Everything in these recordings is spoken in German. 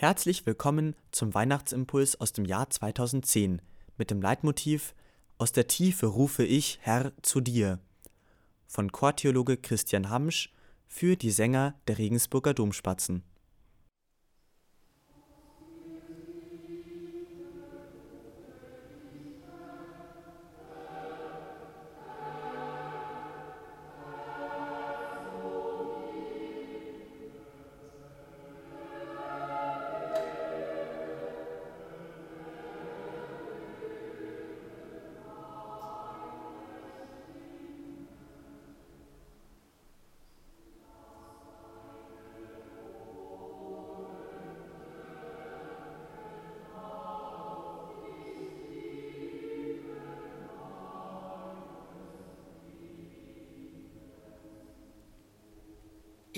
Herzlich willkommen zum Weihnachtsimpuls aus dem Jahr 2010 mit dem Leitmotiv Aus der Tiefe rufe ich, Herr, zu dir von Chortheologe Christian Hamsch für die Sänger der Regensburger Domspatzen.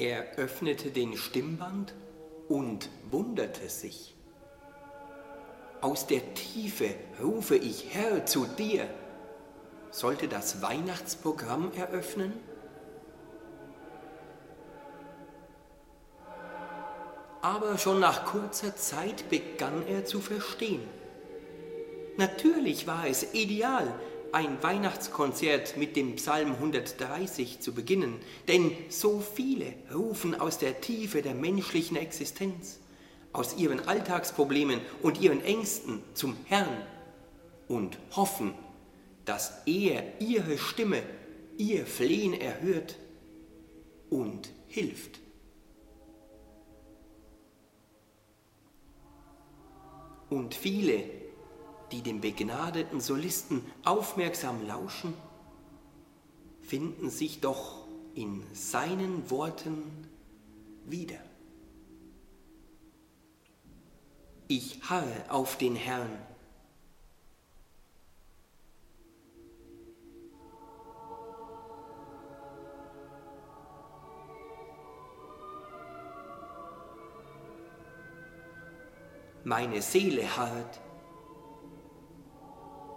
Er öffnete den Stimmband und wunderte sich. Aus der Tiefe rufe ich Herr zu dir. Sollte das Weihnachtsprogramm eröffnen? Aber schon nach kurzer Zeit begann er zu verstehen. Natürlich war es ideal, ein Weihnachtskonzert mit dem Psalm 130 zu beginnen, denn so viele rufen aus der Tiefe der menschlichen Existenz, aus ihren Alltagsproblemen und ihren Ängsten zum Herrn und hoffen, dass er ihre Stimme, ihr Flehen erhört und hilft. Und viele die dem begnadeten Solisten aufmerksam lauschen, finden sich doch in seinen Worten wieder. Ich harre auf den Herrn. Meine Seele harrt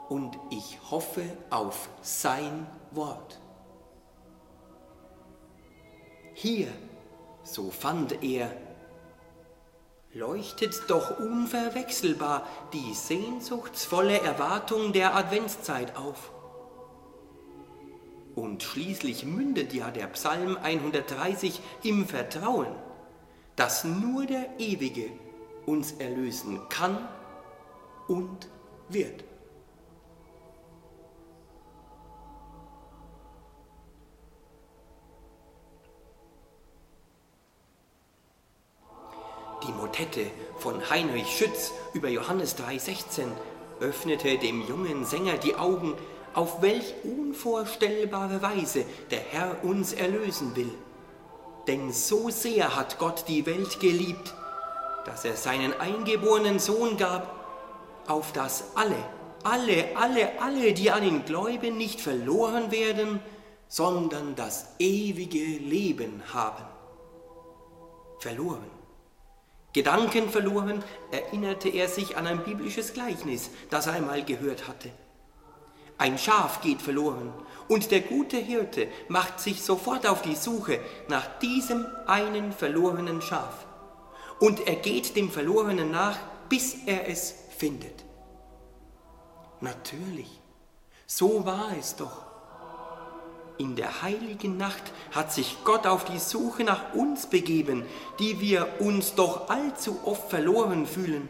und ich hoffe auf sein Wort. Hier, so fand er, leuchtet doch unverwechselbar die sehnsuchtsvolle Erwartung der Adventszeit auf. Und schließlich mündet ja der Psalm 130 im Vertrauen, dass nur der Ewige uns erlösen kann und wird. Die Motette von Heinrich Schütz über Johannes 3,16 öffnete dem jungen Sänger die Augen, auf welch unvorstellbare Weise der Herr uns erlösen will. Denn so sehr hat Gott die Welt geliebt, dass er seinen eingeborenen Sohn gab, auf dass alle, alle, alle, alle, die an ihn gläuben, nicht verloren werden, sondern das ewige Leben haben. Verloren Gedanken verloren, erinnerte er sich an ein biblisches Gleichnis, das er einmal gehört hatte. Ein Schaf geht verloren und der gute Hirte macht sich sofort auf die Suche nach diesem einen verlorenen Schaf. Und er geht dem Verlorenen nach, bis er es findet. Natürlich, so war es doch. In der heiligen Nacht hat sich Gott auf die Suche nach uns begeben, die wir uns doch allzu oft verloren fühlen.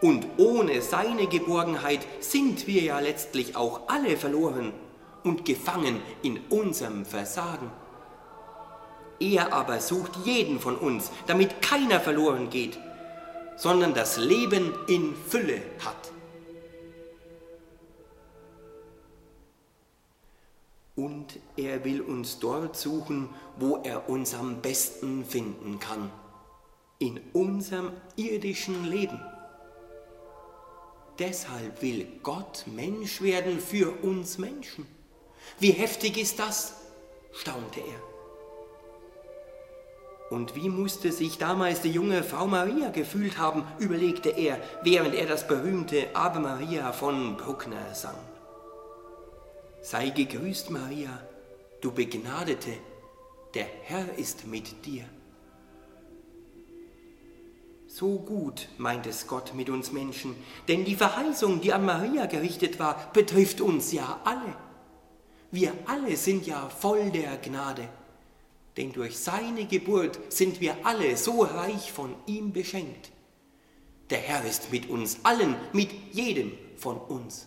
Und ohne seine Geborgenheit sind wir ja letztlich auch alle verloren und gefangen in unserem Versagen. Er aber sucht jeden von uns, damit keiner verloren geht, sondern das Leben in Fülle hat. Und er will uns dort suchen, wo er uns am besten finden kann, in unserem irdischen Leben. Deshalb will Gott Mensch werden für uns Menschen. Wie heftig ist das? staunte er. Und wie musste sich damals die junge Frau Maria gefühlt haben, überlegte er, während er das berühmte Ave Maria von Bruckner sang. Sei gegrüßt, Maria, du Begnadete, der Herr ist mit dir. So gut meint es Gott mit uns Menschen, denn die Verheißung, die an Maria gerichtet war, betrifft uns ja alle. Wir alle sind ja voll der Gnade, denn durch seine Geburt sind wir alle so reich von ihm beschenkt. Der Herr ist mit uns allen, mit jedem von uns.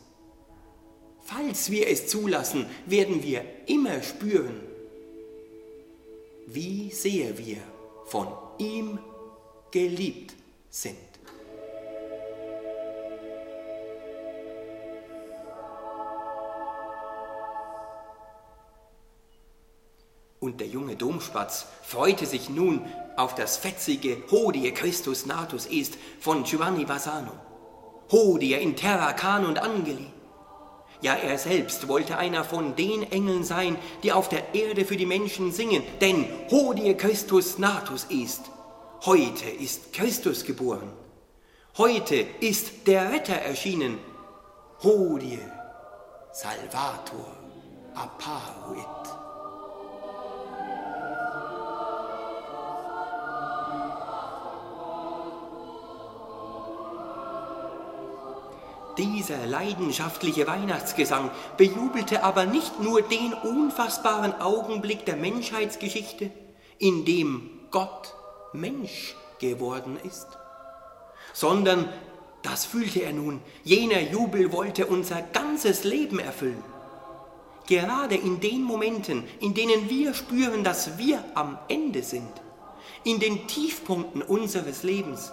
Falls wir es zulassen, werden wir immer spüren, wie sehr wir von ihm geliebt sind. Und der junge Domspatz freute sich nun auf das fetzige Hodie Christus Natus est von Giovanni Bassano. Hodie in terra canunt angeli. Ja, er selbst wollte einer von den Engeln sein, die auf der Erde für die Menschen singen, denn Hodie Christus Natus est. Heute ist Christus geboren. Heute ist der Retter erschienen. Hodie Salvator apparuit. Dieser leidenschaftliche Weihnachtsgesang bejubelte aber nicht nur den unfassbaren Augenblick der Menschheitsgeschichte, in dem Gott Mensch geworden ist, sondern, das fühlte er nun, jener Jubel wollte unser ganzes Leben erfüllen. Gerade in den Momenten, in denen wir spüren, dass wir am Ende sind, in den Tiefpunkten unseres Lebens,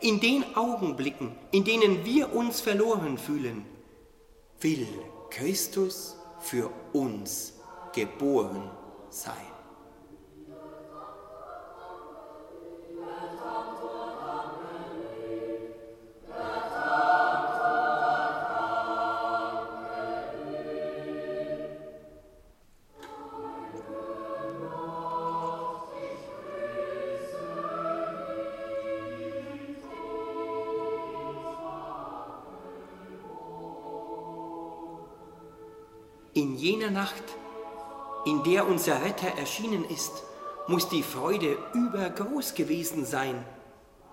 in den Augenblicken, in denen wir uns verloren fühlen, will Christus für uns geboren sein. In jener Nacht, in der unser Retter erschienen ist, muss die Freude übergroß gewesen sein,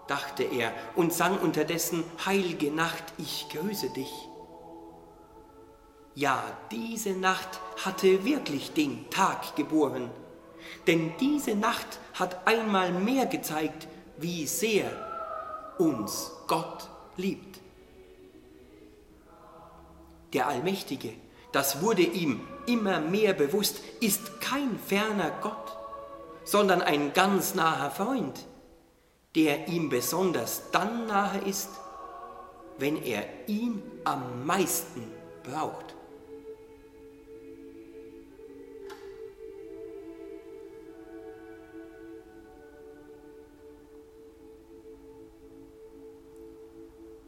dachte er und sang unterdessen, Heilige Nacht, ich grüße dich. Ja, diese Nacht hatte wirklich den Tag geboren, denn diese Nacht hat einmal mehr gezeigt, wie sehr uns Gott liebt. Der Allmächtige, das wurde ihm immer mehr bewusst, ist kein ferner Gott, sondern ein ganz naher Freund, der ihm besonders dann nahe ist, wenn er ihn am meisten braucht.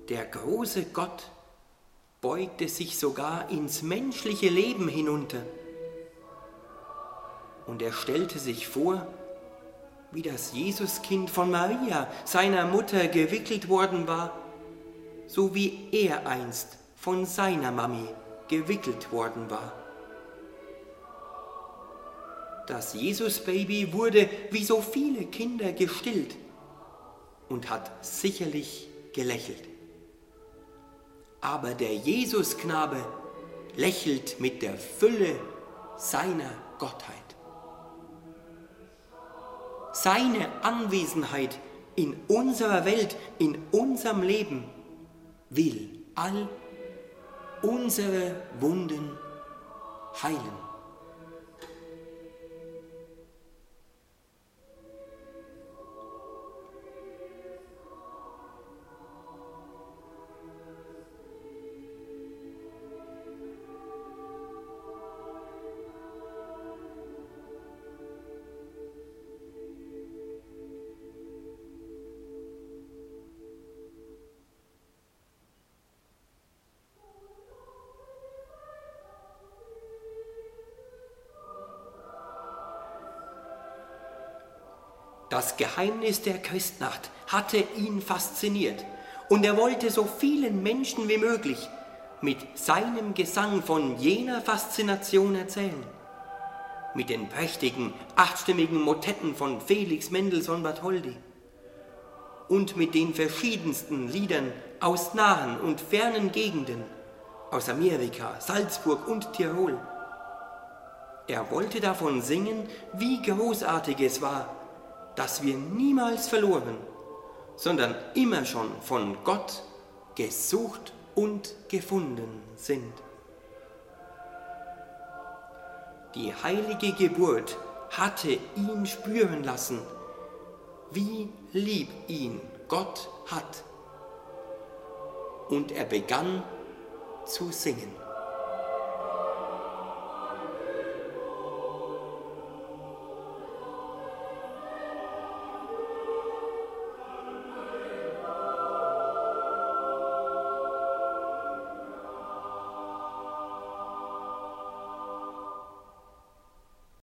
Der große Gott beugte sich sogar ins menschliche Leben hinunter. Und er stellte sich vor, wie das Jesuskind von Maria, seiner Mutter, gewickelt worden war, so wie er einst von seiner Mami gewickelt worden war. Das Jesusbaby wurde wie so viele Kinder gestillt und hat sicherlich gelächelt aber der Jesusknabe lächelt mit der Fülle seiner Gottheit. Seine Anwesenheit in unserer Welt, in unserem Leben will all unsere Wunden heilen. Das Geheimnis der Christnacht hatte ihn fasziniert und er wollte so vielen Menschen wie möglich mit seinem Gesang von jener Faszination erzählen. Mit den prächtigen, achtstimmigen Motetten von Felix Mendelssohn Bartholdy und mit den verschiedensten Liedern aus nahen und fernen Gegenden, aus Amerika, Salzburg und Tirol. Er wollte davon singen, wie großartig es war, dass wir niemals verloren, sondern immer schon von Gott gesucht und gefunden sind. Die heilige Geburt hatte ihn spüren lassen, wie lieb ihn Gott hat. Und er begann zu singen.